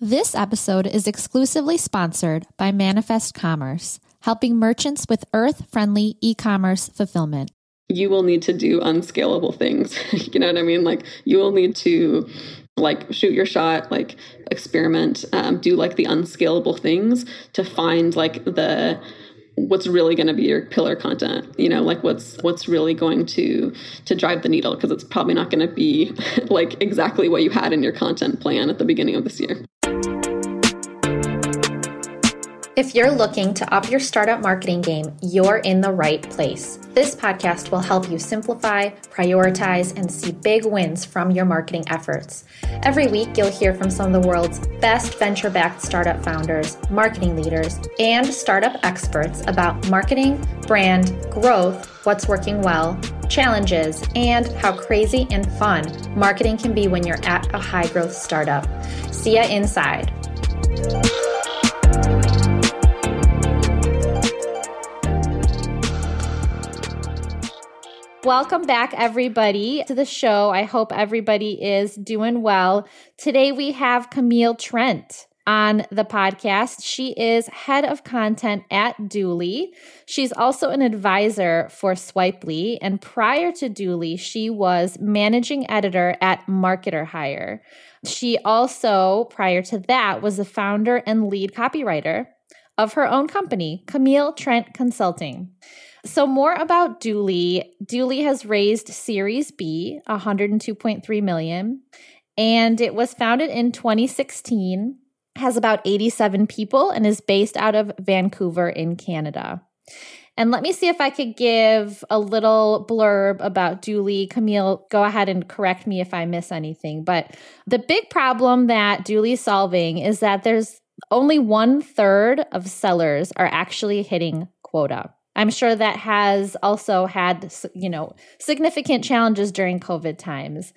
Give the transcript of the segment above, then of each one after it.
This episode is exclusively sponsored by Manifest Commerce, helping merchants with earth friendly e commerce fulfillment. You will need to do unscalable things. you know what I mean? Like, you will need to like shoot your shot like experiment um, do like the unscalable things to find like the what's really going to be your pillar content you know like what's what's really going to to drive the needle? Because it's probably not going to be like exactly what you had in your content plan at the beginning of this year if you're looking to up your startup marketing game, you're in the right place. This podcast will help you simplify, prioritize, and see big wins from your marketing efforts. Every week, you'll hear from some of the world's best venture backed startup founders, marketing leaders, and startup experts about marketing, brand, growth, what's working well, challenges, and how crazy and fun marketing can be when you're at a high growth startup. See ya inside. Welcome back, everybody, to the show. I hope everybody is doing well. Today we have Camille Trent on the podcast. She is head of content at Dooly. She's also an advisor for Swipely. And prior to Dooly, she was managing editor at MarketerHire. She also, prior to that, was the founder and lead copywriter of her own company, Camille Trent Consulting. So, more about Dooly. Dooly has raised Series B, 102.3 million, and it was founded in 2016, has about 87 people, and is based out of Vancouver in Canada. And let me see if I could give a little blurb about Dooly. Camille, go ahead and correct me if I miss anything. But the big problem that Dooly's solving is that there's only one third of sellers are actually hitting quota. I'm sure that has also had, you know, significant challenges during COVID times.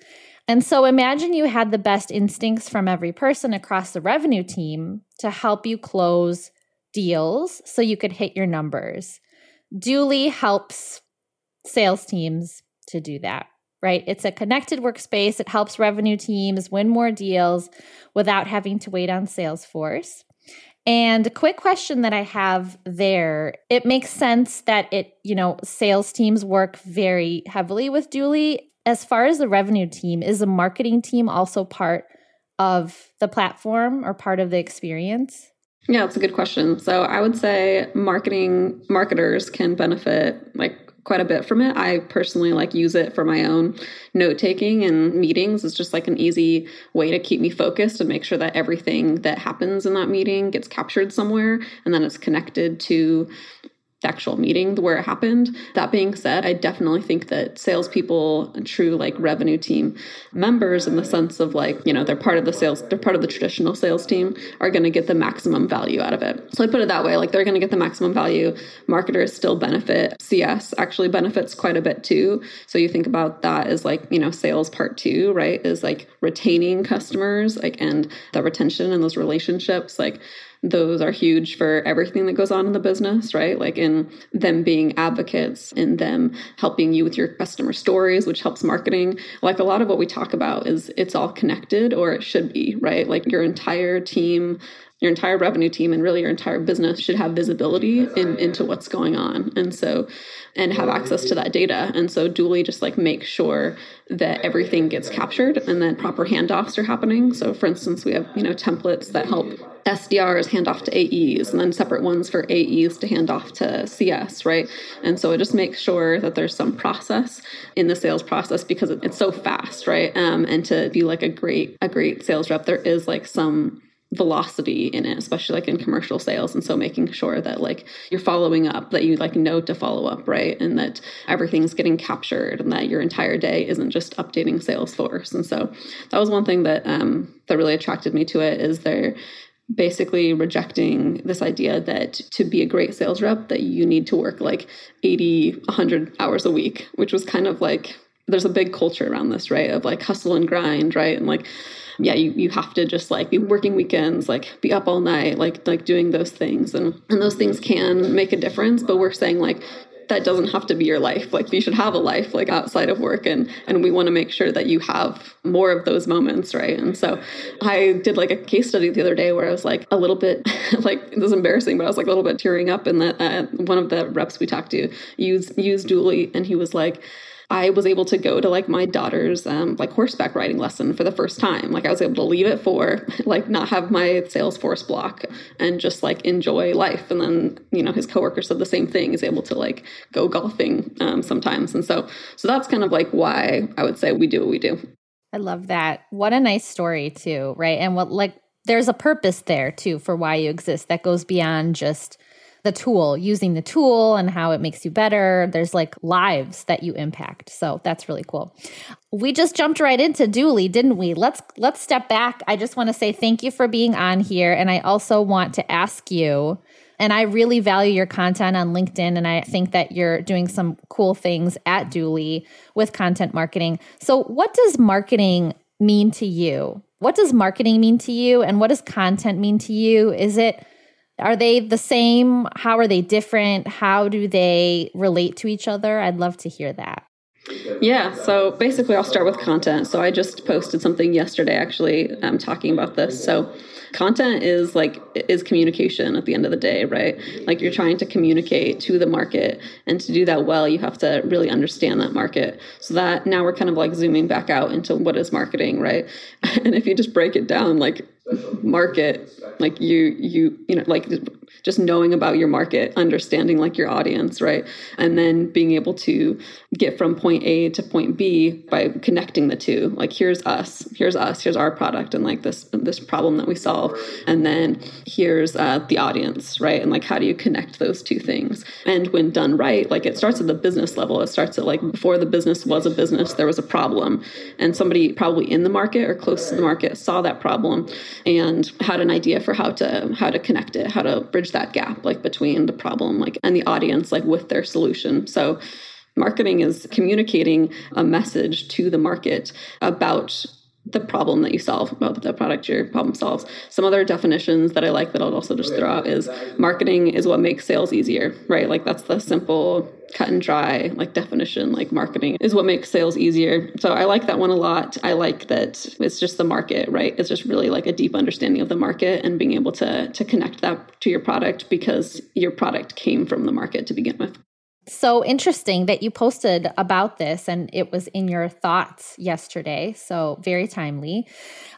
And so imagine you had the best instincts from every person across the revenue team to help you close deals so you could hit your numbers. Dooly helps sales teams to do that, right? It's a connected workspace. It helps revenue teams win more deals without having to wait on Salesforce. And a quick question that I have there, it makes sense that it, you know, sales teams work very heavily with Dooly. As far as the revenue team, is the marketing team also part of the platform or part of the experience? Yeah, it's a good question. So I would say marketing marketers can benefit like quite a bit from it. I personally like use it for my own note taking and meetings. It's just like an easy way to keep me focused and make sure that everything that happens in that meeting gets captured somewhere and then it's connected to actual meeting where it happened. That being said, I definitely think that salespeople, and true like revenue team members, in the sense of like, you know, they're part of the sales, they're part of the traditional sales team, are going to get the maximum value out of it. So I put it that way like they're going to get the maximum value. Marketers still benefit. CS actually benefits quite a bit too. So you think about that as like, you know, sales part two, right? Is like retaining customers, like, and the retention and those relationships. Like, those are huge for everything that goes on in the business, right? Like in them being advocates, in them helping you with your customer stories, which helps marketing. Like a lot of what we talk about is it's all connected or it should be, right? Like your entire team your entire revenue team and really your entire business should have visibility in, into what's going on and so and have access to that data and so Dooly just like make sure that everything gets captured and that proper handoffs are happening so for instance we have you know templates that help SDRs hand off to AEs and then separate ones for AEs to hand off to CS, right? And so it just makes sure that there's some process in the sales process because it's so fast, right? Um, and to be like a great a great sales rep, there is like some velocity in it especially like in commercial sales and so making sure that like you're following up that you like know to follow up right and that everything's getting captured and that your entire day isn't just updating salesforce. And so that was one thing that um that really attracted me to it is there basically rejecting this idea that to be a great sales rep that you need to work like 80 100 hours a week which was kind of like there's a big culture around this right of like hustle and grind right and like yeah you, you have to just like be working weekends like be up all night like like doing those things and and those things can make a difference but we're saying like that doesn't have to be your life. Like you should have a life like outside of work and and we want to make sure that you have more of those moments, right? And so I did like a case study the other day where I was like a little bit like it was embarrassing, but I was like a little bit tearing up and that uh, one of the reps we talked to used used Dooly and he was like I was able to go to like my daughter's um, like horseback riding lesson for the first time. Like I was able to leave it for like not have my Salesforce block and just like enjoy life. And then you know his coworker said the same thing. He's able to like go golfing um, sometimes. And so so that's kind of like why I would say we do what we do. I love that. What a nice story too, right? And what like there's a purpose there too for why you exist that goes beyond just the tool, using the tool and how it makes you better. There's like lives that you impact. So that's really cool. We just jumped right into Dooly, didn't we? Let's let's step back. I just want to say thank you for being on here and I also want to ask you and I really value your content on LinkedIn and I think that you're doing some cool things at Dooly with content marketing. So what does marketing mean to you? What does marketing mean to you and what does content mean to you? Is it are they the same? How are they different? How do they relate to each other? I'd love to hear that. Yeah, so basically, I'll start with content. So I just posted something yesterday, actually, um, talking about this. So content is like is communication at the end of the day right like you're trying to communicate to the market and to do that well you have to really understand that market so that now we're kind of like zooming back out into what is marketing right and if you just break it down like market like you you you know like just knowing about your market understanding like your audience right? And then being able to get from point a to point b by connecting the two. Like here's us here's us here's our product and like this this problem that we solve. And then here's uh, the audience right? And like how do you connect those two things? And when done right like it starts at the business level. It starts at like before the business was a business there was a problem. And somebody probably in the market or close to the market saw that problem and had an idea for how to how to connect it, how to bridge that gap like between the problem like and the audience like with their solution. So marketing is communicating a message to the market about the problem that you solve, about the product your problem solves. Some other definitions that I like that I'll also just throw out is marketing is what makes sales easier, right? Like that's the simple cut and dry like definition. Like marketing is what makes sales easier. So i like that one a lot. I like that it's just the market right? It's just really like a deep understanding of the market and being able to to connect that to your product because your product came from the market to begin with so interesting that you posted about this and it was in your thoughts yesterday. So, very timely.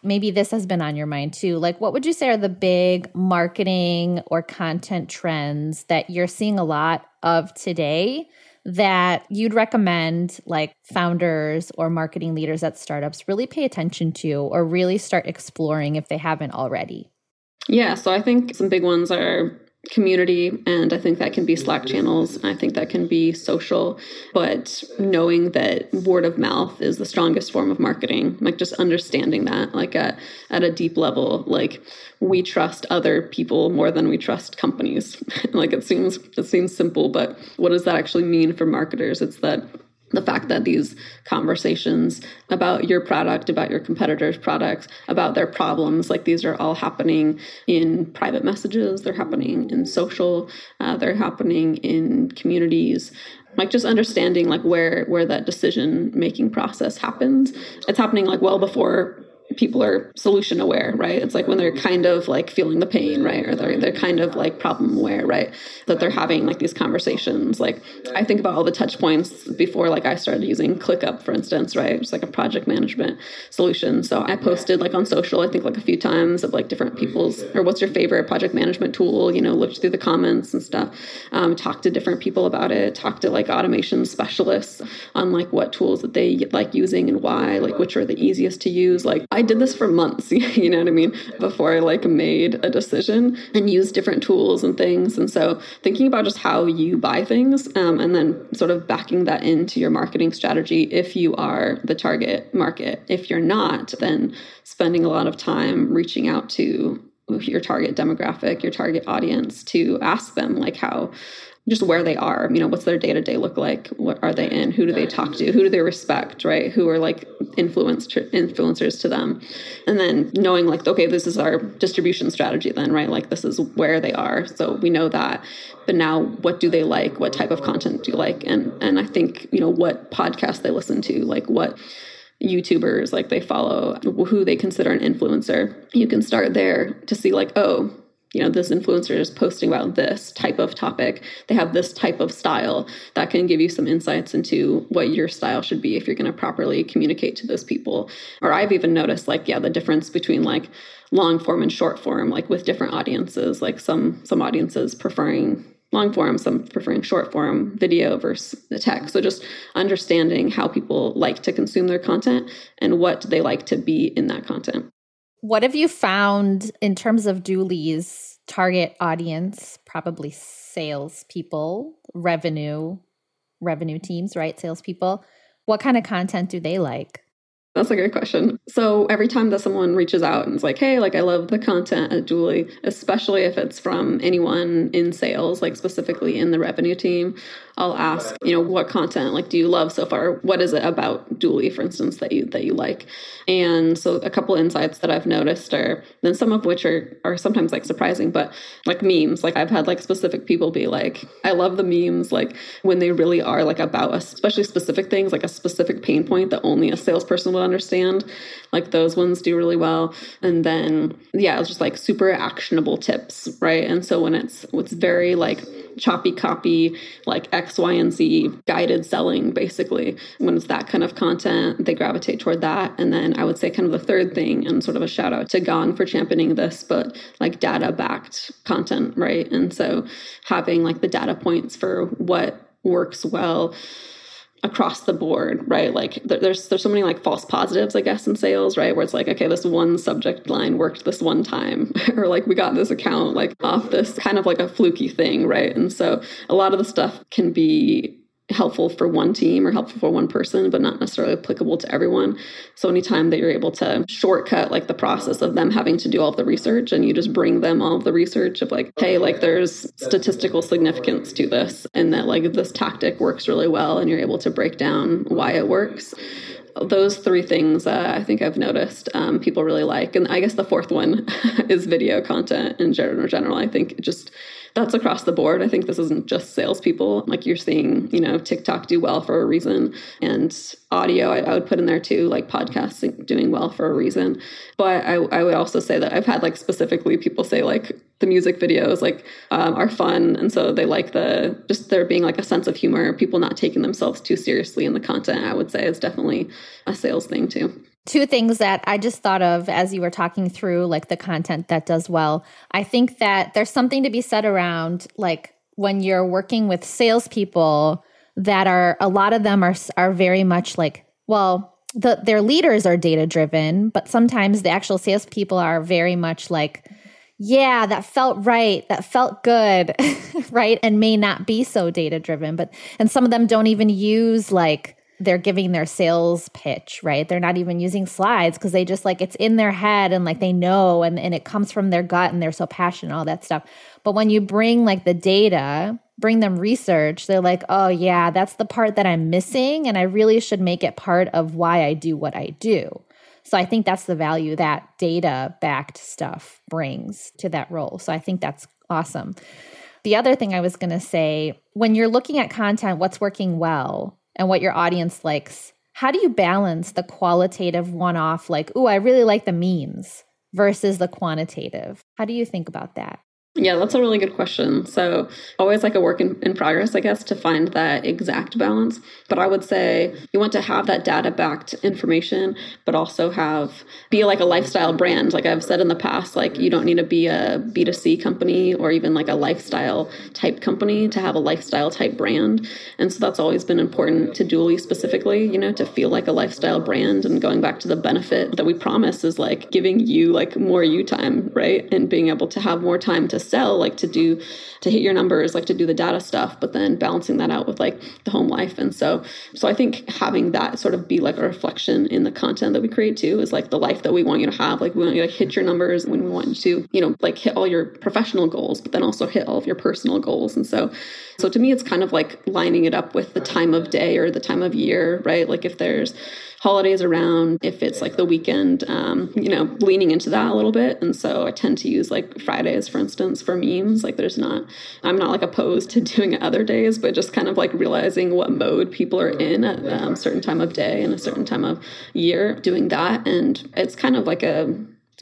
Maybe this has been on your mind too. Like, what would you say are the big marketing or content trends that you're seeing a lot of today that you'd recommend like founders or marketing leaders at startups really pay attention to or really start exploring if they haven't already? Yeah, so I think some big ones are community and i think that can be slack mm-hmm. channels i think that can be social but knowing that word of mouth is the strongest form of marketing like just understanding that like at, at a deep level like we trust other people more than we trust companies. Like it seems it seems simple but what does that actually mean for marketers? It's that the fact that these conversations about your product, about your competitors' products, about their problems, like these are all happening in private messages, they're happening in social, uh, they're happening in communities. Like just understanding like where where that decision making process happens. It's happening like well before people are solution aware, right? It's like when they're kind of like feeling the pain, right? Or they're, they're kind of like problem aware, right? That they're having like these conversations. Like I think about all the touch points before like I started using ClickUp, for instance, right? It's like a project management solution. So I posted like on social, I think like a few times of like different people's or what's your favorite project management tool, you know, looked through the comments and stuff, um, talked to different people about it, talked to like automation specialists on like what tools that they like using and why, like which are the easiest to use. Like I did this for months, you know what I mean, before I like made a decision and used different tools and things. And so thinking about just how you buy things um, and then sort of backing that into your marketing strategy if you are the target market. If you're not, then spending a lot of time reaching out to your target demographic, your target audience to ask them like how just where they are you know what's their day-to-day look like what are they in who do they talk to who do they respect right? Who are like influence influencers to them? And then knowing like okay this is our distribution strategy then right? Like this is where they are. So we know that. But now what do they like? What type of content do you like? And and i think you know what podcasts they listen to like what YouTubers like they follow, who they consider an influencer. You can start there to see, like, oh, you know, this influencer is posting about this type of topic. They have this type of style that can give you some insights into what your style should be if you're going to properly communicate to those people. Or I've even noticed, like, yeah, the difference between like long form and short form, like with different audiences, like some some audiences preferring long form, some preferring short form video versus the text. So just understanding how people like to consume their content and what they like to be in that content. What have you found in terms of Dooly's target audience? Probably salespeople, revenue, revenue teams, right? Salespeople. What kind of content do they like? That's a great question. So every time that someone reaches out and is like, hey, like I love the content at Dooly, especially if it's from anyone in sales, like specifically in the revenue team, I'll ask, you know, what content like do you love so far? What is it about Dooly, for instance, that you that you like? And so a couple insights that I've noticed are then some of which are are sometimes like surprising, but like memes. Like I've had like specific people be like, I love the memes, like when they really are like about us, especially specific things, like a specific pain point that only a salesperson would understand. Like those ones do really well. And then yeah, it's just like super actionable tips, right? And so when it's it's very like choppy copy, like X, Y, and Z guided selling, basically. When it's that kind of content, they gravitate toward that. And then I would say, kind of the third thing, and sort of a shout out to Gong for championing this, but like data backed content, right? And so having like the data points for what works well across the board, right? Like there's there's so many like false positives, I guess, in sales, right? Where it's like, okay, this one subject line worked this one time, or like we got this account like off this kind of like a fluky thing, right? And so a lot of the stuff can be helpful for one team or helpful for one person, but not necessarily applicable to everyone. So anytime that you're able to shortcut like the process of them having to do all the research and you just bring them all the research of like, hey, like there's statistical significance to this and that like this tactic works really well and you're able to break down why it works those three things uh, I think I've noticed um, people really like. And I guess the fourth one is video content in general. general. I think just that's across the board. I think this isn't just salespeople. Like you're seeing, you know, TikTok do well for a reason, and audio I, I would put in there too, like podcasting doing well for a reason. But I, I would also say that I've had like specifically people say like the music videos like um, are fun, and so they like the just there being like a sense of humor, people not taking themselves too seriously in the content. I would say is definitely a sales thing too two things that I just thought of as you were talking through like the content that does well. I think that there's something to be said around like when you're working with salespeople that are a lot of them are are very much like well the their leaders are data driven, but sometimes the actual salespeople are very much like yeah, that felt right. That felt good, right? And may not be so data driven, but and some of them don't even use like they're giving their sales pitch, right? They're not even using slides because they just like it's in their head and like they know and, and it comes from their gut and they're so passionate, all that stuff. But when you bring like the data, bring them research, they're like, oh, yeah, that's the part that I'm missing. And I really should make it part of why I do what I do. So I think that's the value that data backed stuff brings to that role. So I think that's awesome. The other thing I was going to say when you're looking at content, what's working well? And what your audience likes. How do you balance the qualitative one off, like, oh, I really like the memes, versus the quantitative? How do you think about that? Yeah, that's a really good question. So, always like a work in, in, progress, I guess, to find that exact balance. But I would say you want to have that data backed information, but also have be like a lifestyle brand. Like I've said in the past, like you don't need to be a B2C company or even like a lifestyle type company to have a lifestyle type brand. And so that's always been important to Dooly specifically, you know, to feel like a lifestyle brand. And going back to the benefit that we promise is like giving you like more you time, right? And being able to have more time to sell, like to do, to hit your numbers, like to do the data stuff, but then balancing that out with like the home life. And so, so I think having that sort of be like a reflection in the content that we create too is like the life that we want you to have. Like we want you to hit your numbers when we want you to, you know, like hit all your professional goals, but then also hit all of your personal goals. And so, so to me, it's kind of like lining it up with the time of day or the time of year, right? Like if there's holidays around, if it's like the weekend, um, you know, leaning into that a little bit. And so I tend to use like Fridays, for instance, for memes. Like there's not, I'm not like opposed to doing it other days, but just kind of like realizing what mode people are in at a um, certain time of day and a certain time of year doing that. And it's kind of like a,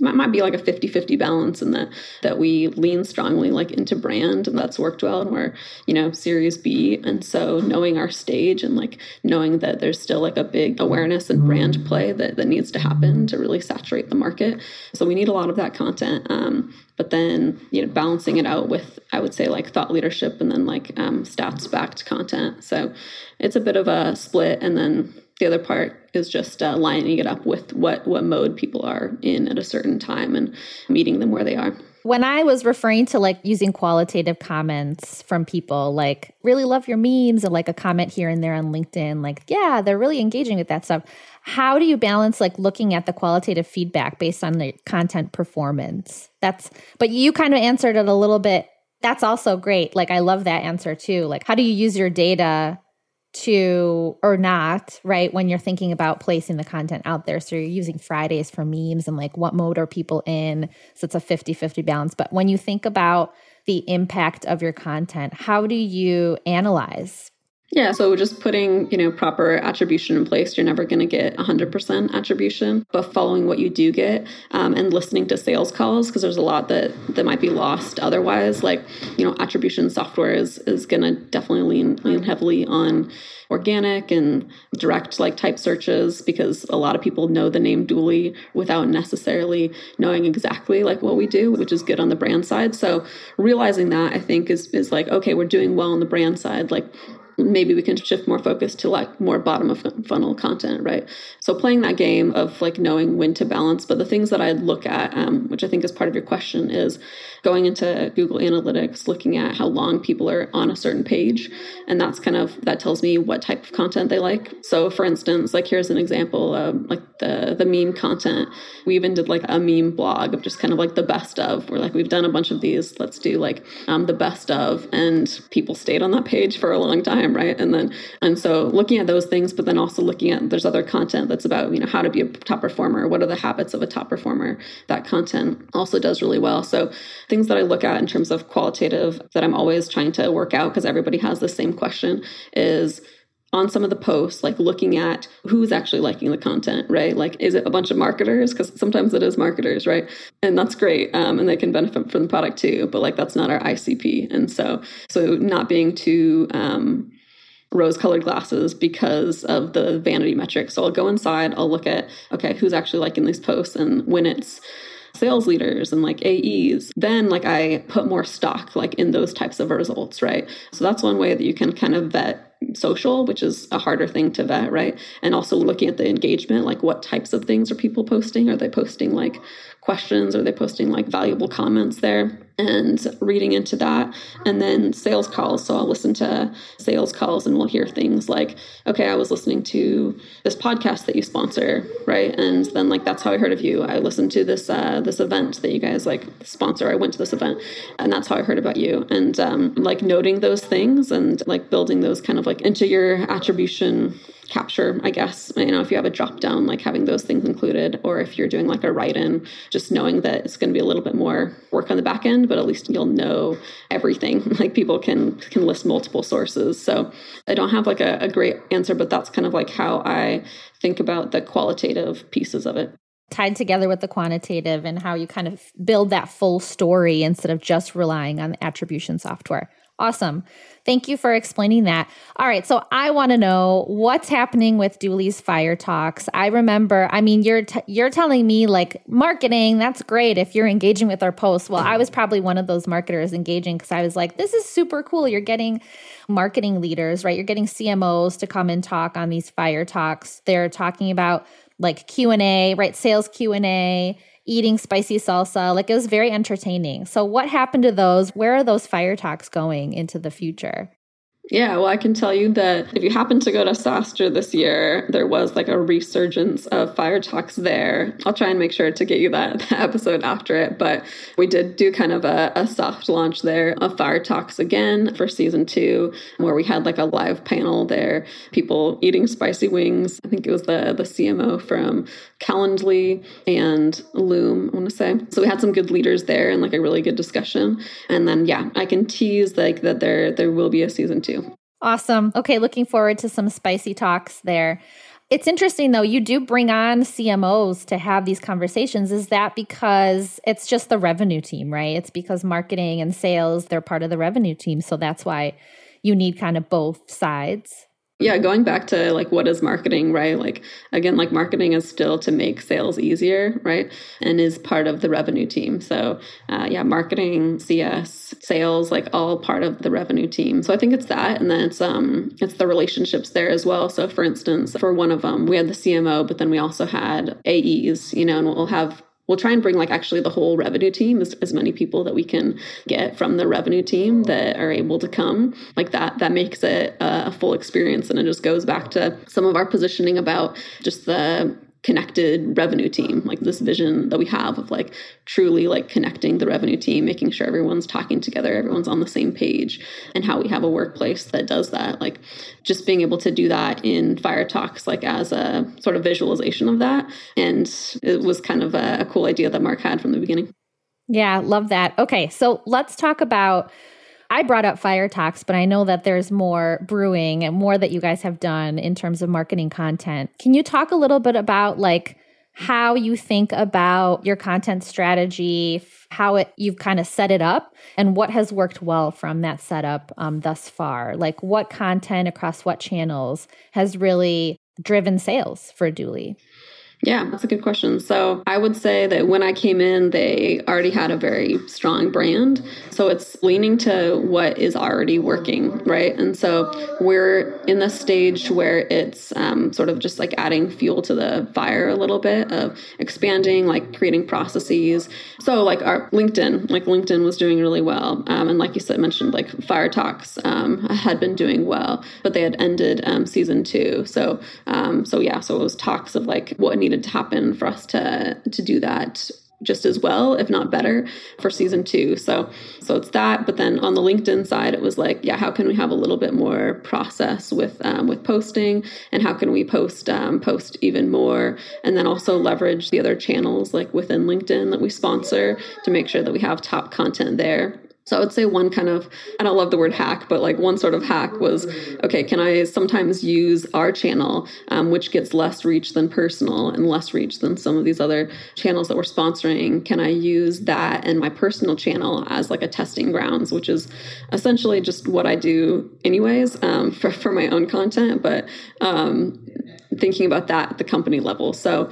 it might be like a 50-50 balance in that that we lean strongly like into brand and that's worked well and we're you know series b. And so knowing our stage and like knowing that there's still like a big awareness and brand play that, that needs to happen to really saturate the market. So we need a lot of that content um, but then you know balancing it out with i would say like thought leadership and then like um, stats backed content. So it's a bit of a split. And then the other part is just uh, lining it up with what what mode people are in at a certain time and meeting them where they are when I was referring to like using qualitative comments from people, like really love your memes and like a comment here and there on LinkedIn, like, yeah, they're really engaging with that stuff. How do you balance like looking at the qualitative feedback based on the content performance? That's, but you kind of answered it a little bit. That's also great. Like, I love that answer too. Like, how do you use your data to or not, right? When you're thinking about placing the content out there. So you're using Fridays for memes and like what mode are people in? So it's a 50 50 balance. But when you think about the impact of your content, how do you analyze yeah, so just putting, you know, proper attribution in place, you're never going to get 100% attribution, but following what you do get um, and listening to sales calls because there's a lot that that might be lost otherwise. Like, you know, attribution software is is going to definitely lean lean heavily on organic and direct like type searches because a lot of people know the name Dooly without necessarily knowing exactly like what we do, which is good on the brand side. So realizing that I think is is like okay, we're doing well on the brand side. Like maybe we can shift more focus to like more bottom of funnel content right? So playing that game of like knowing when to balance but the things that i look at um, which i think is part of your question is going into google analytics looking at how long people are on a certain page and that's kind of that tells me what type of content they like. So for instance like here's an example of like the the meme content. We even did like a meme blog of just kind of like the best of we're like we've done a bunch of these. Let's do like um, the best of and people stayed on that page for a long time time right? And then and so looking at those things but then also looking at there's other content that's about you know how to be a top performer what are the habits of a top performer? That content also does really well. So things that i look at in terms of qualitative that i'm always trying to work out because everybody has the same question is on some of the posts, like looking at who's actually liking the content, right? Like, is it a bunch of marketers? Because sometimes it is marketers, right? And that's great, um, and they can benefit from the product too. But like, that's not our ICP, and so so not being too um, rose colored glasses because of the vanity metrics. So I'll go inside, I'll look at, okay, who's actually liking these posts. And when it's sales leaders and like AEs, then like I put more stock like in those types of results, right? So that's one way that you can kind of vet social, which is a harder thing to vet, right? And also looking at the engagement, like what types of things are people posting? Are they posting like questions? Are they posting like valuable comments there? And reading into that. And then sales calls. So I'll listen to sales calls and we'll hear things like, okay, I was listening to this podcast that you sponsor, right? And then like that's how I heard of you. I listened to this uh, this event that you guys like sponsor. I went to this event and that's how I heard about you. And um, like noting those things and like building those kind of like into your attribution capture, I guess, you know, if you have a drop down, like having those things included, or if you're doing like a write in, just knowing that it's going to be a little bit more work on the back end, but at least you'll know everything. Like people can can list multiple sources. So I don't have like a, a great answer, but that's kind of like how I think about the qualitative pieces of it tied together with the quantitative and how you kind of build that full story instead of just relying on the attribution software. Awesome. Thank you for explaining that. All right, so I want to know what's happening with Dooly's Fire Talks. I remember, I mean, you're t- you're telling me like marketing, that's great if you're engaging with our posts. Well, I was probably one of those marketers engaging cuz I was like, this is super cool. You're getting marketing leaders, right? You're getting CMOs to come and talk on these Fire Talks. They're talking about like Q&A, right? Sales Q&A eating spicy salsa. Like it was very entertaining. So, what happened to those? Where are those fire talks going into the future? Yeah, well, I can tell you that if you happen to go to SaaStr this year, there was like a resurgence of Fire Talks there. I'll try and make sure to get you that, that episode after it. But we did do kind of a, a, soft launch there of Fire Talks again for season two, where we had like a live panel there, people eating spicy wings. I think it was the, the CMO from Calendly and Loom, I want to say. So we had some good leaders there and like a really good discussion. And then, yeah, I can tease like that there there will be a season two. Awesome. Okay, looking forward to some spicy talks there. It's interesting though, you do bring on CMOs to have these conversations. Is that because it's just the revenue team, right? It's because marketing and sales, they're part of the revenue team. So that's why you need kind of both sides yeah going back to like what is marketing right? Like again like marketing is still to make sales easier right? And is part of the revenue team. So uh, yeah marketing cs sales like all part of the revenue team. So i think it's that and then it's um it's the relationships there as well. So for instance for one of them we had the cmo but then we also had aes you know and we'll have we'll try and bring like actually the whole revenue team as, as many people that we can get from the revenue team that are able to come. Like that that makes it a full experience and it just goes back to some of our positioning about just the connected revenue team like this vision that we have of like truly like connecting the revenue team making sure everyone's talking together everyone's on the same page and how we have a workplace that does that. Like just being able to do that in fire talks like as a sort of visualization of that and it was kind of a, a cool idea that mark had from the beginning. Yeah love that. Okay so let's talk about I brought up Fire Talks, but I know that there's more brewing and more that you guys have done in terms of marketing content. Can you talk a little bit about like how you think about your content strategy, how it you've kind of set it up, and what has worked well from that setup um, thus far? Like what content across what channels has really driven sales for Dooly? Yeah, that's a good question. So I would say that when I came in, they already had a very strong brand. So it's leaning to what is already working, right? And so we're in the stage where it's um, sort of just like adding fuel to the fire a little bit of expanding, like creating processes. So like our LinkedIn, like LinkedIn was doing really well. Um, and like you said, mentioned like Fire Talks um, had been doing well, but they had ended um, season two. So, um, so yeah, so it was talks of like what needed needed to happen for us to to do that just as well if not better for season two. So so it's that. But then on the linkedin side it was like yeah how can we have a little bit more process with um, with posting? And how can we post um, post even more? And then also leverage the other channels like within linkedin that we sponsor to make sure that we have top content there so I would say one kind of, I don't love the word hack, but like one sort of hack was, okay, can I sometimes use our channel, um, which gets less reach than personal and less reach than some of these other channels that we're sponsoring? Can I use that and my personal channel as like a testing grounds, which is essentially just what I do anyways um, for, for my own content, but um, thinking about that at the company level. So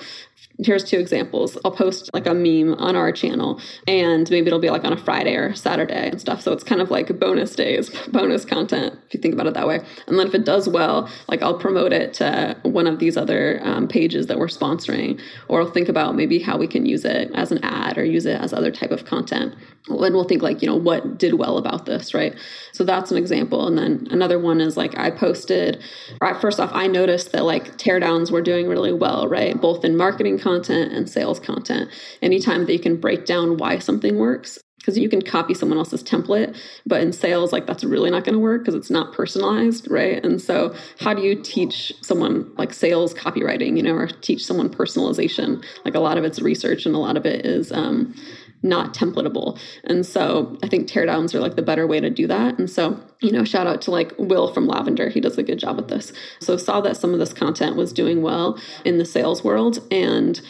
here's two examples. I'll post like a meme on our channel and maybe it'll be like on a Friday or Saturday and stuff. So it's kind of like bonus days, bonus content, if you think about it that way. And then if it does well, like I'll promote it to one of these other um, pages that we're sponsoring, or I'll think about maybe how we can use it as an ad or use it as other type of content. And we'll think like, you know, what did well about this, right? So that's an example. And then another one is like I posted, right, first off, I noticed that like teardowns were doing really well, right? Both in marketing content content and sales content. Anytime that you can break down why something works, because you can copy someone else's template, but in sales, like that's really not going to work because it's not personalized, right? And so, how do you teach someone like sales copywriting, you know, or teach someone personalization? Like a lot of it's research and a lot of it is um, not templatable. And so, I think teardowns are like the better way to do that. And so, you know, shout out to like Will from Lavender. He does a good job with this. So, saw that some of this content was doing well in the sales world and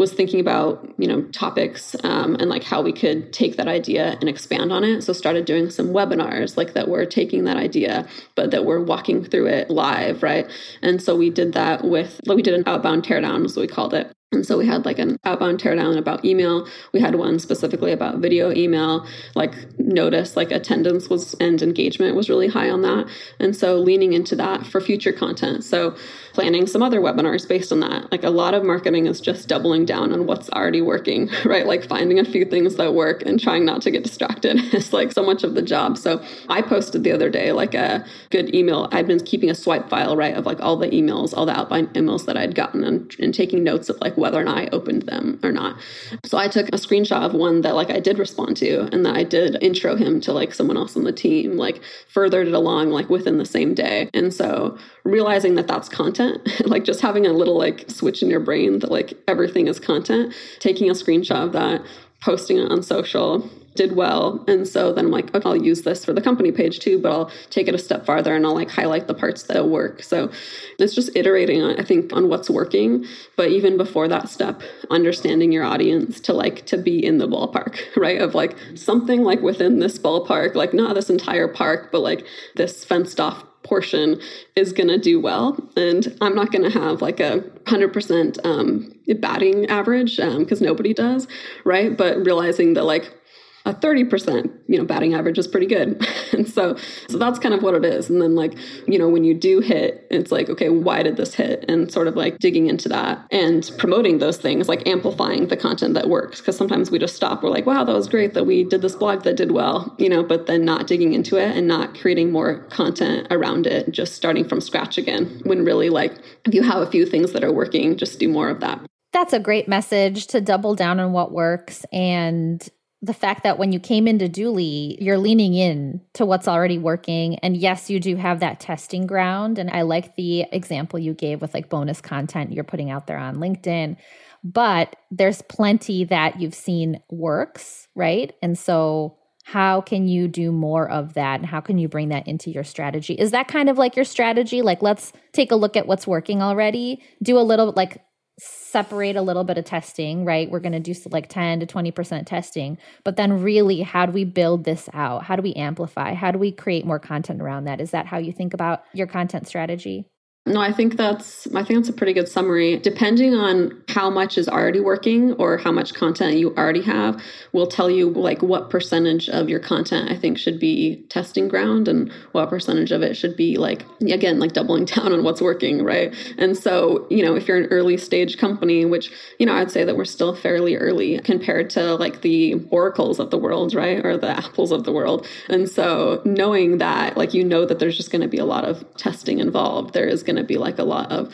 was thinking about you know topics um, and like how we could take that idea and expand on it so started doing some webinars like that were taking that idea but that we're walking through it live right and so we did that with like we did an outbound teardown so we called it And so we had like an outbound teardown about email. We had one specifically about video email. Like notice like attendance was and engagement was really high on that. And so leaning into that for future content. So planning some other webinars based on that. Like a lot of marketing is just doubling down on what's already working, right? Like finding a few things that work and trying not to get distracted is like so much of the job. So I posted the other day like a good email. I've been keeping a swipe file, right, of like all the emails, all the outbound emails that I'd gotten and, and taking notes of like whether or not I opened them or not. So I took a screenshot of one that like I did respond to and that I did intro him to like someone else on the team, like furthered it along like within the same day. And so realizing that that's content, like just having a little like switch in your brain that like everything is content, taking a screenshot of that, posting it on social, did well. And so then I'm like, okay, I'll use this for the company page too, but I'll take it a step farther and I'll like highlight the parts that work. So it's just iterating, on, I think, on what's working. But even before that step, understanding your audience to like to be in the ballpark, right? Of like something like within this ballpark, like not this entire park, but like this fenced off portion is going to do well and i'm not going to have like a 100% um, batting average because um, nobody does right but realizing that like a 30% you know batting average is pretty good. And so so that's kind of what it is. And then like you know when you do hit it's like okay why did this hit? And sort of like digging into that and promoting those things like amplifying the content that works. Because sometimes we just stop. We're like wow that was great that we did this blog that did well you know but then not digging into it and not creating more content around it just starting from scratch again when really like if you have a few things that are working just do more of that. That's a great message to double down on what works and the fact that when you came into Dooly, you're leaning in to what's already working. And yes, you do have that testing ground. And I like the example you gave with like bonus content you're putting out there on LinkedIn. But there's plenty that you've seen works, right? And so how can you do more of that and how can you bring that into your strategy is that kind of like your strategy like let's take a look at what's working already do a little like separate a little bit of testing, right? We're going to do like 10 to 20% testing. But then, really, how do we build this out? How do we amplify? How do we create more content around that? Is that how you think about your content strategy? No, I think that's I think that's a pretty good summary. Depending on how much is already working or how much content you already have, will tell you like what percentage of your content I think should be testing ground and what percentage of it should be like again like doubling down on what's working, right? And so, you know, if you're an early stage company, which, you know, I'd say that we're still fairly early compared to like the oracles of the world, right? Or the apples of the world. And so, knowing that like you know that there's just going to be a lot of testing involved, there is going to be like a lot of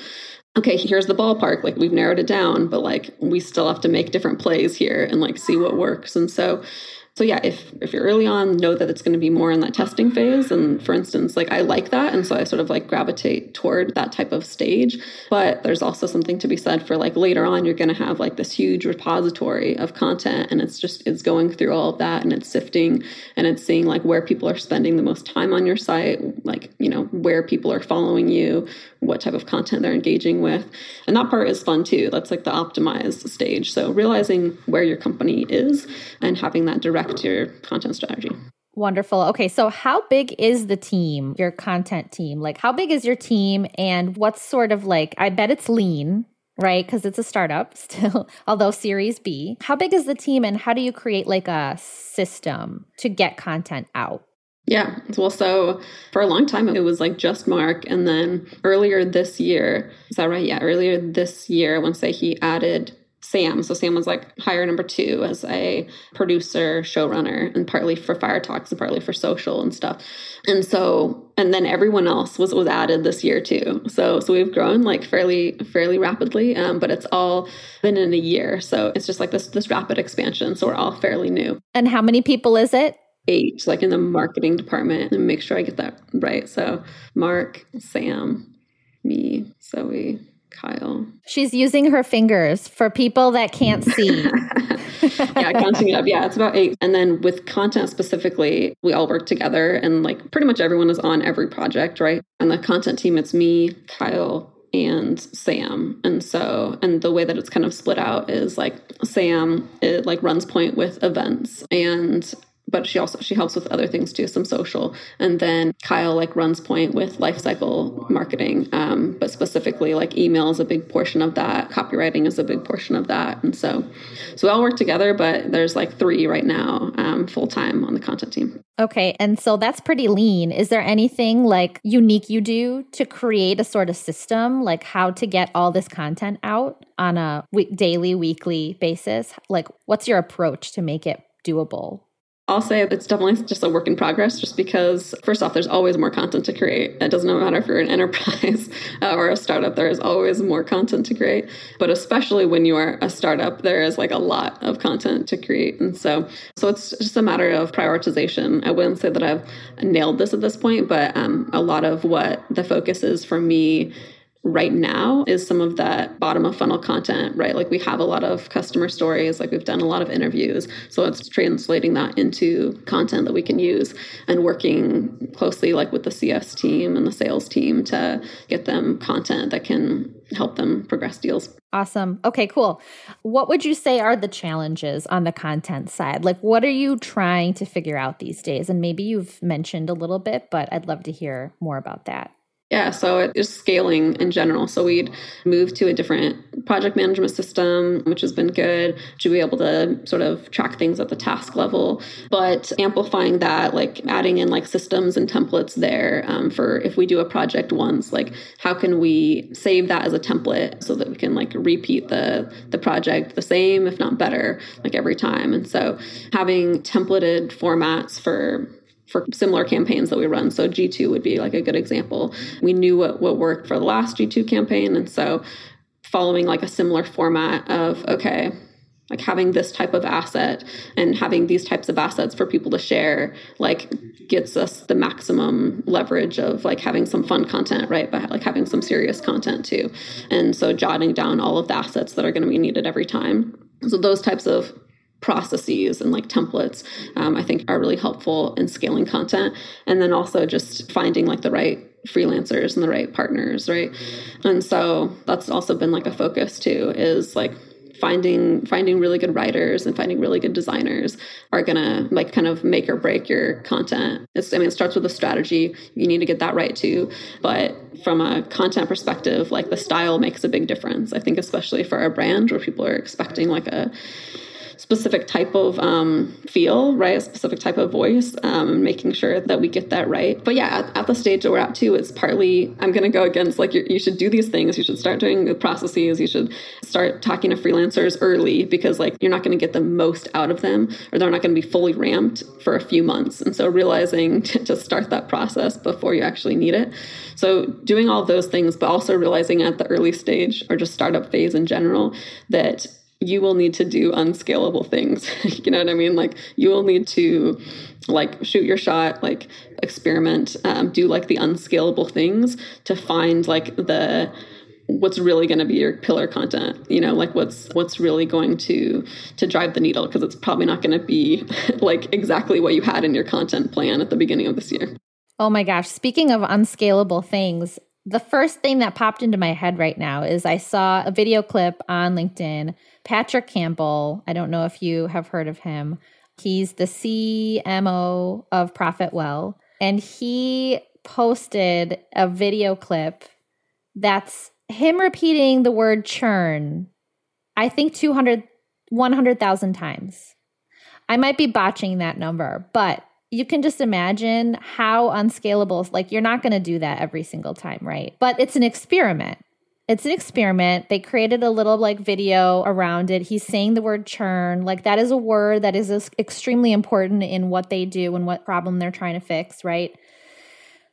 okay, here's the ballpark. Like we've narrowed it down, but like we still have to make different plays here and like see what works. And so so yeah, if if you're early on, know that it's going to be more in that testing phase. And for instance, like I like that, and so I sort of like gravitate toward that type of stage. But there's also something to be said for like later on, you're going to have like this huge repository of content, and it's just it's going through all of that, and it's sifting, and it's seeing like where people are spending the most time on your site, like you know where people are following you, what type of content they're engaging with, and that part is fun too. That's like the optimized stage. So realizing where your company is and having that direct your content strategy. Wonderful. Okay, so how big is the team, your content team? Like, how big is your team, and what's sort of like, I bet it's lean, right? Because it's a startup still, although Series B. How big is the team, and how do you create like a system to get content out? Yeah. Well, so for a long time, it was like just Mark. And then earlier this year, is that right? Yeah. Earlier this year, I want to say he added Sam. So Sam was like hire number two as a producer, showrunner, and partly for Fire Talks and partly for social and stuff. And so, and then everyone else was was added this year too. So so we've grown like fairly fairly rapidly, um, but it's all been in a year. So it's just like this this rapid expansion. So we're all fairly new. And how many people is it? Eight, like in the marketing department, and make sure I get that right. So Mark, Sam, me, Zoe, Kyle. She's using her fingers for people that can't see. yeah, counting it up. Yeah, it's about eight. And then with content specifically, we all work together and like pretty much everyone is on every project, right? And the content team, it's me, Kyle, and Sam. And so, and the way that it's kind of split out is like Sam, it like runs point with events and but she also she helps with other things too some social. And then kyle like runs point with life cycle marketing um, but specifically like email is a big portion of that. Copywriting is a big portion of that. And so so we all work together but there's like three right now um, full-time on the content team. Okay and so that's pretty lean. Is there anything like unique you do to create a sort of system like how to get all this content out on a daily weekly basis? Like what's your approach to make it doable I'll say it's definitely just a work in progress just because, first off, there's always more content to create. It doesn't matter if you're an enterprise uh, or a startup, there is always more content to create. But especially when you are a startup, there is like a lot of content to create. And so, so it's just a matter of prioritization. I wouldn't say that I've nailed this at this point, but um, a lot of what the focus is for me right now is some of that bottom of funnel content, right? Like we have a lot of customer stories, like we've done a lot of interviews. So it's translating that into content that we can use and working closely like with the CS team and the sales team to get them content that can help them progress deals. Awesome. Okay, cool. What would you say are the challenges on the content side? Like, what are you trying to figure out these days? And maybe you've mentioned a little bit, but I'd love to hear more about that. Yeah, so it is scaling in general. So we'd move to a different project management system, which has been good to be able to sort of track things at the task level, but amplifying that, like adding in like systems and templates there um, for if we do a project once, like how can we save that as a template so that we can like repeat the the project the same, if not better, like every time. And so having templated formats for for similar campaigns that we run. So G2 would be like a good example. We knew what, what worked for the last G2 campaign. And so following like a similar format of, okay, like having this type of asset and having these types of assets for people to share like gets us the maximum leverage of like having some fun content right but like having some serious content too and so jotting down all of the assets that are going to be needed every time so those types of processes and like templates um, i think are really helpful in scaling content. And then also just finding like the right freelancers and the right partners right? And so that's also been like a focus too is like finding finding really good writers and finding really good designers are gonna like kind of make or break your content. It's i mean it starts with a strategy. You need to get that right too. But from a content perspective like the style makes a big difference i think especially for a brand where people are expecting like a specific type of um, feel, right? A specific type of voice, um, making sure that we get that right. But yeah, at, at the stage that we're at too, it's partly, I'm going to go against like, you should do these things. You should start doing the processes. You should start talking to freelancers early because like you're not going to get the most out of them or they're not going to be fully ramped for a few months. And so realizing to, to start that process before you actually need it. So doing all those things, but also realizing at the early stage or just startup phase in general that you will need to do unscalable things. you know what I mean? Like you will need to like shoot your shot, like experiment, um, do like the unscalable things to find like the what's really going to be your pillar content you know like what's what's really going to to drive the needle because it's probably not going to be like exactly what you had in your content plan at the beginning of this year oh my gosh speaking of unscalable things the first thing that popped into my head right now is i saw a video clip on linkedin Patrick Campbell, I don't know if you have heard of him. He's the CMO of Profitwell, and he posted a video clip that's him repeating the word churn, I think 200, 100,000 times. I might be botching that number, but you can just imagine how unscalable, like, you're not going to do that every single time, right? But it's an experiment. It's an experiment. They created a little like video around it. He's saying the word churn. Like that is a word that is extremely important in what they do and what problem they're trying to fix, right?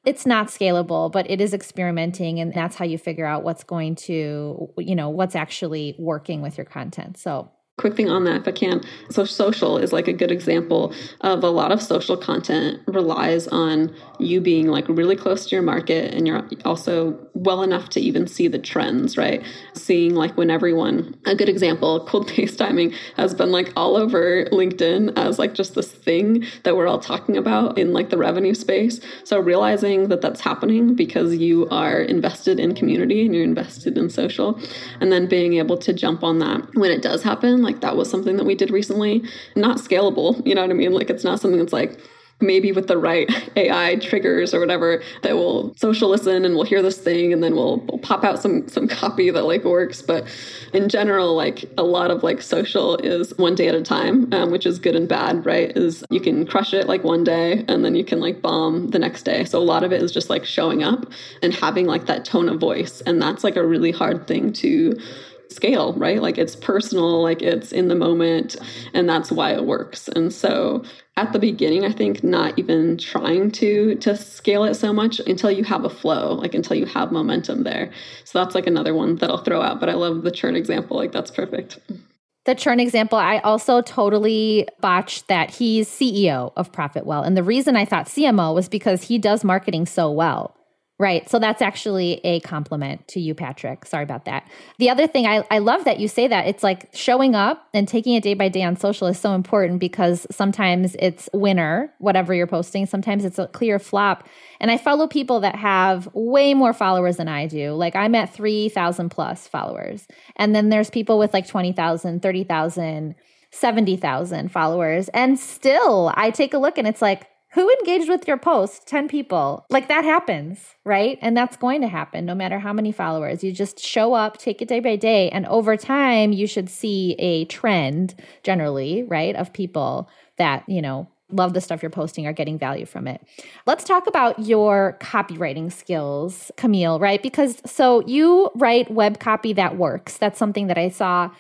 It's not scalable, but it is experimenting and that's how you figure out what's going to, you know, what's actually working with your content. So, quick thing on that if i can so social is like a good example of a lot of social content relies on you being like really close to your market and you're also well enough to even see the trends, right? Seeing like when everyone, a good example, cold FaceTiming has been like all over LinkedIn as like just this thing that we're all talking about in like the revenue space. So realizing that that's happening because you are invested in community and you're invested in social, and then being able to jump on that when it does happen, like that was something that we did recently. Not scalable, you know what I mean? Like it's not something that's like, maybe with the right AI triggers or whatever that will social listen and we'll hear this thing and then we'll, we'll pop out some some copy that like works. But in general, like a lot of like social is one day at a time, um, which is good and bad, right? Is you can crush it like one day and then you can like bomb the next day. So a lot of it is just like showing up and having like that tone of voice. And that's like a really hard thing to scale, right? Like it's personal, like it's in the moment, and that's why it works. And so at the beginning, I think not even trying to to scale it so much until you have a flow, like until you have momentum there. So that's like another one that I'll throw out. But I love the churn example. Like that's perfect. The churn example, I also totally botched that he's CEO of Profitwell. And the reason I thought CMO was because he does marketing so well. Right. So that's actually a compliment to you, Patrick. Sorry about that. The other thing, I, I love that you say that. It's like showing up and taking it day by day on social is so important because sometimes it's winner, whatever you're posting. Sometimes it's a clear flop. And I follow people that have way more followers than I do. Like I'm at 3,000 plus followers. And then there's people with like 20,000, 30,000, 70,000 followers. And still, I take a look and it's like, who engaged with your post? 10 people. Like that happens right? And that's going to happen no matter how many followers. You just show up take it day by day and over time you should see a trend generally right of people that you know love the stuff you're posting are getting value from it. Let's talk about your copywriting skills camille right? Because so you write web copy that works. That's something that i saw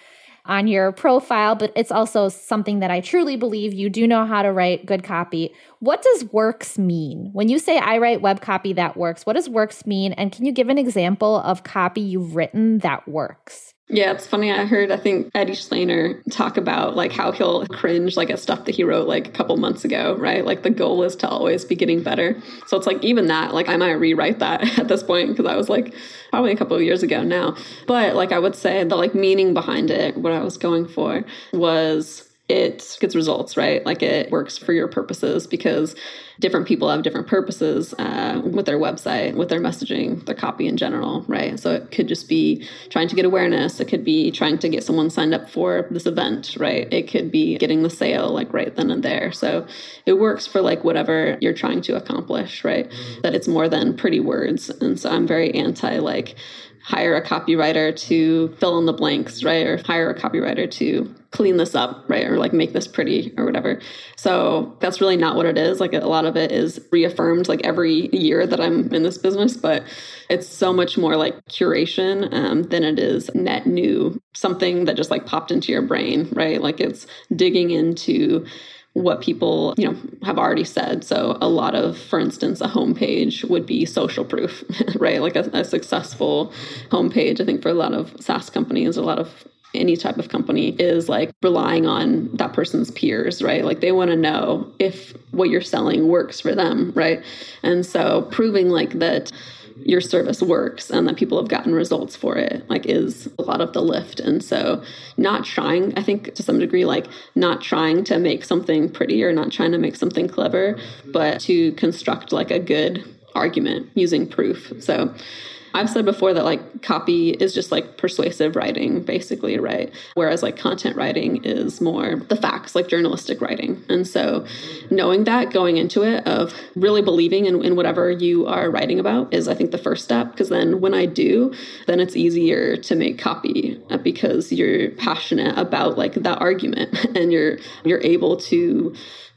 on your profile, but it's also something that I truly believe you do know how to write good copy. What does works mean? When you say I write web copy that works, what does works mean? And can you give an example of copy you've written that works? Yeah, it's funny. I heard, I think Eddie Shleyner talk about like how he'll cringe like at stuff that he wrote like a couple months ago, right? Like the goal is to always be getting better. So it's like even that, like I might rewrite that at this point because I was like probably a couple of years ago now. But like I would say the like meaning behind it, what I was going for was it gets results, right? Like it works for your purposes because different people have different purposes uh, with their website, with their messaging, their copy in general, right? So it could just be trying to get awareness. It could be trying to get someone signed up for this event, right? It could be getting the sale like right then and there. So it works for like whatever you're trying to accomplish, right? That it's more than pretty words. And so I'm very anti like, hire a copywriter to fill in the blanks, right? Or hire a copywriter to clean this up, right? Or like make this pretty or whatever. So that's really not what it is. Like a lot of it is reaffirmed like every year that I'm in this business, but it's so much more like curation um, than it is net new, something that just like popped into your brain, right? Like it's digging into what people you know have already said. So a lot of for instance a homepage would be social proof right? Like a, a, successful homepage. I think for a lot of saas companies a lot of any type of company is like relying on that person's peers right? Like they want to know if what you're selling works for them right? And so proving like that your service works and that people have gotten results for it like is a lot of the lift. And so not trying i think to some degree like not trying to make something pretty or not trying to make something clever but to construct like a good argument using proof. So I've said before that like copy is just like persuasive writing, basically, right? Whereas like content writing is more the facts, like journalistic writing. And so knowing that going into it of really believing in, in whatever you are writing about is I think the first step. Because then when I do, then it's easier to make copy uh, because you're passionate about like that argument and you're you're able to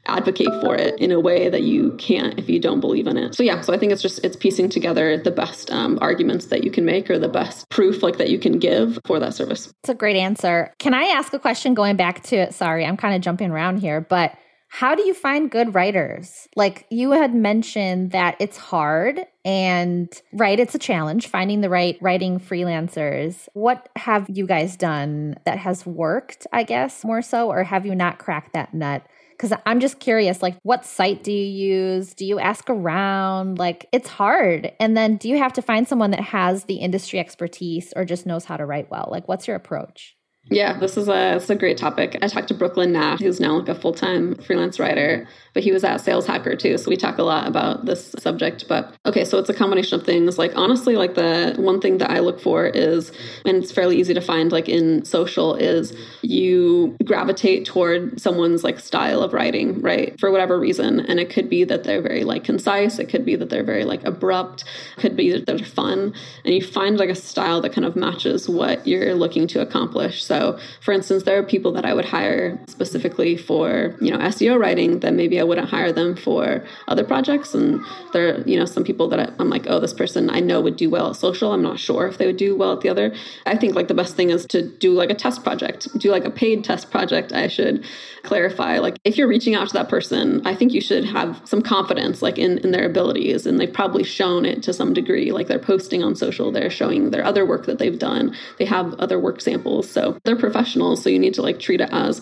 advocate for it in a way that you can't if you don't believe in it. So yeah, so I think it's just it's piecing together the best um, arguments that you can make or the best proof like that you can give for that service. It's a great answer. Can I ask a question going back to it? Sorry, I'm kind of jumping around here, but how do you find good writers? Like you had mentioned that it's hard and right, it's a challenge finding the right writing freelancers. What have you guys done that has worked, I guess, more so, or have you not cracked that nut? Because I'm just curious, like, what site do you use? Do you ask around? Like, it's hard. And then do you have to find someone that has the industry expertise or just knows how to write well? Like, what's your approach? Yeah, this is a, is a great topic. I talked to Brooklin Nash, who's now like a full time freelance writer, but he was at Sales Hacker too. So we talk a lot about this subject. But okay, so it's a combination of things. Like honestly, like the one thing that I look for is, and it's fairly easy to find like in social, is you gravitate toward someone's like style of writing, right? For whatever reason. And it could be that they're very like concise, it could be that they're very like abrupt, it could be that they're fun. And you find like a style that kind of matches what you're looking to accomplish. So so, for instance, there are people that I would hire specifically for, you know, SEO writing that maybe I wouldn't hire them for other projects. And there are, you know, some people that I'm like, oh, this person I know would do well at social. I'm not sure if they would do well at the other. I think like the best thing is to do like a test project, do like a paid test project. I should clarify. Like if you're reaching out to that person, I think you should have some confidence like in, in their abilities. And they've probably shown it to some degree. Like they're posting on social, they're showing their other work that they've done. They have other work samples. So they're professionals. So you need to like treat it as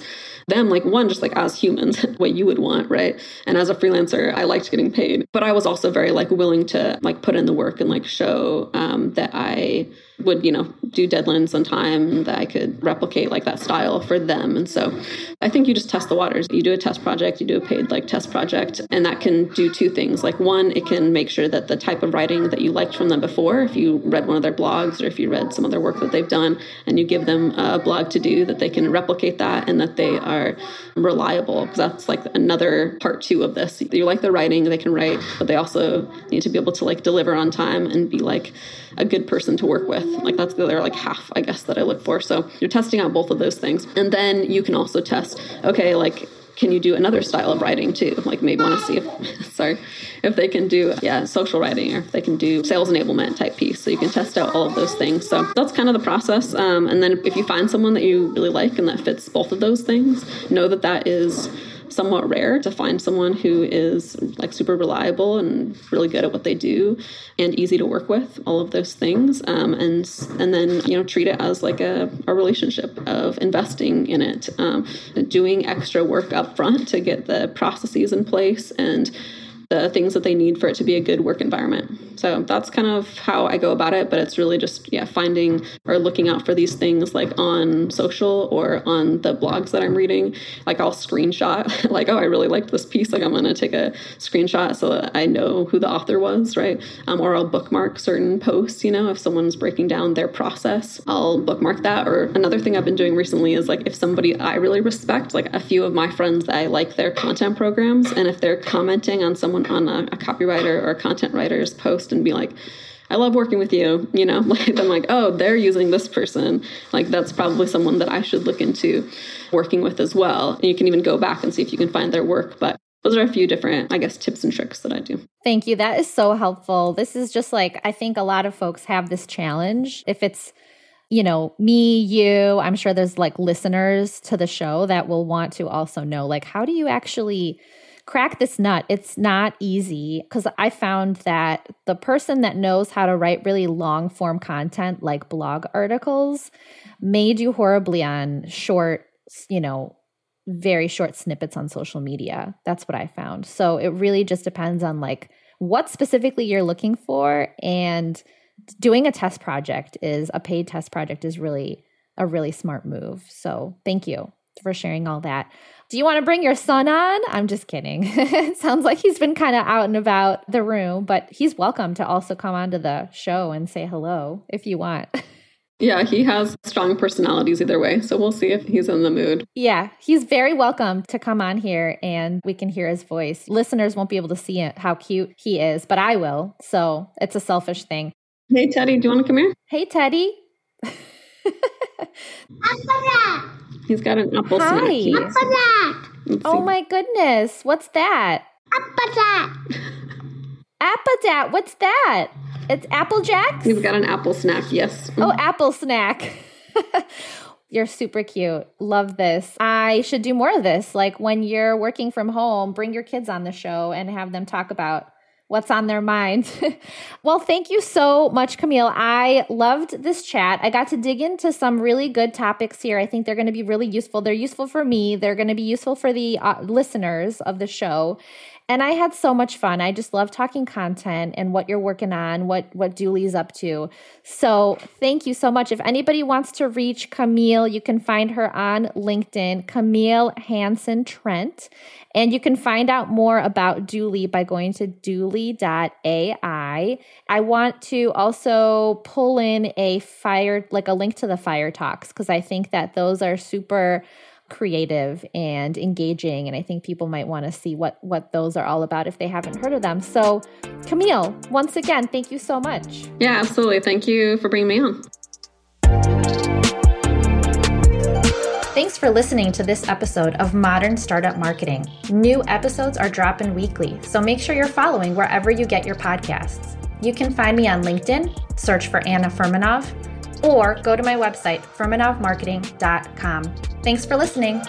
them like one just like as humans what you would want right and as a freelancer i liked getting paid but i was also very like willing to like put in the work and like show um, that i would you know do deadlines on time that i could replicate like that style for them. And so i think you just test the waters. You do a test project you do a paid like test project and that can do two things. Like one it can make sure that the type of writing that you liked from them before if you read one of their blogs or if you read some other work that they've done and you give them a blog to do that they can replicate that and that they are reliable. Because that's like another part two of this. You like the writing they can write but they also need to be able to like deliver on time and be like a good person to work with. Like that's the other like half, I guess, that I look for. So you're testing out both of those things. And then you can also test, okay, like can you do another style of writing too? Like maybe want to see if sorry, if they can do yeah, social writing or if they can do sales enablement type piece. So you can test out all of those things. So that's kind of the process. Um, and then if you find someone that you really like and that fits both of those things, know that that is somewhat rare to find someone who is like super reliable and really good at what they do and easy to work with all of those things um, and and then you know treat it as like a, a relationship of investing in it um, doing extra work up front to get the processes in place and the things that they need for it to be a good work environment. So that's kind of how I go about it, but it's really just yeah, finding or looking out for these things like on social or on the blogs that I'm reading. Like I'll screenshot like oh I really liked this piece, like I'm going to take a screenshot so that I know who the author was, right? Um, or I'll bookmark certain posts, you know, if someone's breaking down their process, I'll bookmark that or another thing I've been doing recently is like if somebody I really respect, like a few of my friends I like their content programs and if they're commenting on someone someone on a, a copywriter or a content writer's post and be like, I love working with you, you know, like I'm like, oh, they're using this person. Like that's probably someone that I should look into working with as well. And you can even go back and see if you can find their work. But those are a few different, I guess, tips and tricks that I do. Thank you. That is so helpful. This is just like, I think a lot of folks have this challenge. If it's, you know, me, you, I'm sure there's like listeners to the show that will want to also know, like, how do you actually crack this nut. It's not easy because I found that the person that knows how to write really long form content, like blog articles, may do horribly on short, you know, very short snippets on social media. That's what I found. So it really just depends on like what specifically you're looking for and doing a test project is a paid test project is really a really smart move. So thank you for sharing all that. Do you want to bring your son on? I'm just kidding. it sounds like he's been kind of out and about the room, but he's welcome to also come onto the show and say hello if you want. Yeah, he has strong personalities either way. So we'll see if he's in the mood. Yeah, he's very welcome to come on here and we can hear his voice. Listeners won't be able to see it, how cute he is, but I will. So it's a selfish thing. Hey, Teddy, do you want to come here? Hey, Teddy. He's got an apple Hi. snack. Apple Oh my goodness. What's that? Apple Appadat. What's that? It's Apple Jacks? He's got an apple snack, yes. Oh, apple snack. you're super cute. Love this. I should do more of this. Like when you're working from home, bring your kids on the show and have them talk about what's on their mind. well, thank you so much, Camille. I loved this chat. I got to dig into some really good topics here. I think they're going to be really useful. They're useful for me, they're going to be useful for the uh, listeners of the show. And I had so much fun. I just love talking content and what you're working on, what what Dooly's up to. So thank you so much. If anybody wants to reach Camille, you can find her on LinkedIn, Camille Hanson Trent. And you can find out more about Dooly by going to dooly.ai. I want to also pull in a fire, like a link to the fire talks, because I think that those are super creative and engaging and i think people might want to see what what those are all about if they haven't heard of them. So camille once again thank you so much. Yeah absolutely. Thank you for bringing me on. Thanks for listening to this episode of Modern Startup Marketing. New episodes are dropping weekly, so make sure you're following wherever you get your podcasts. You can find me on LinkedIn, search for Anna Furmanov, or go to my website, furmanovmarketing.com. Thanks for listening.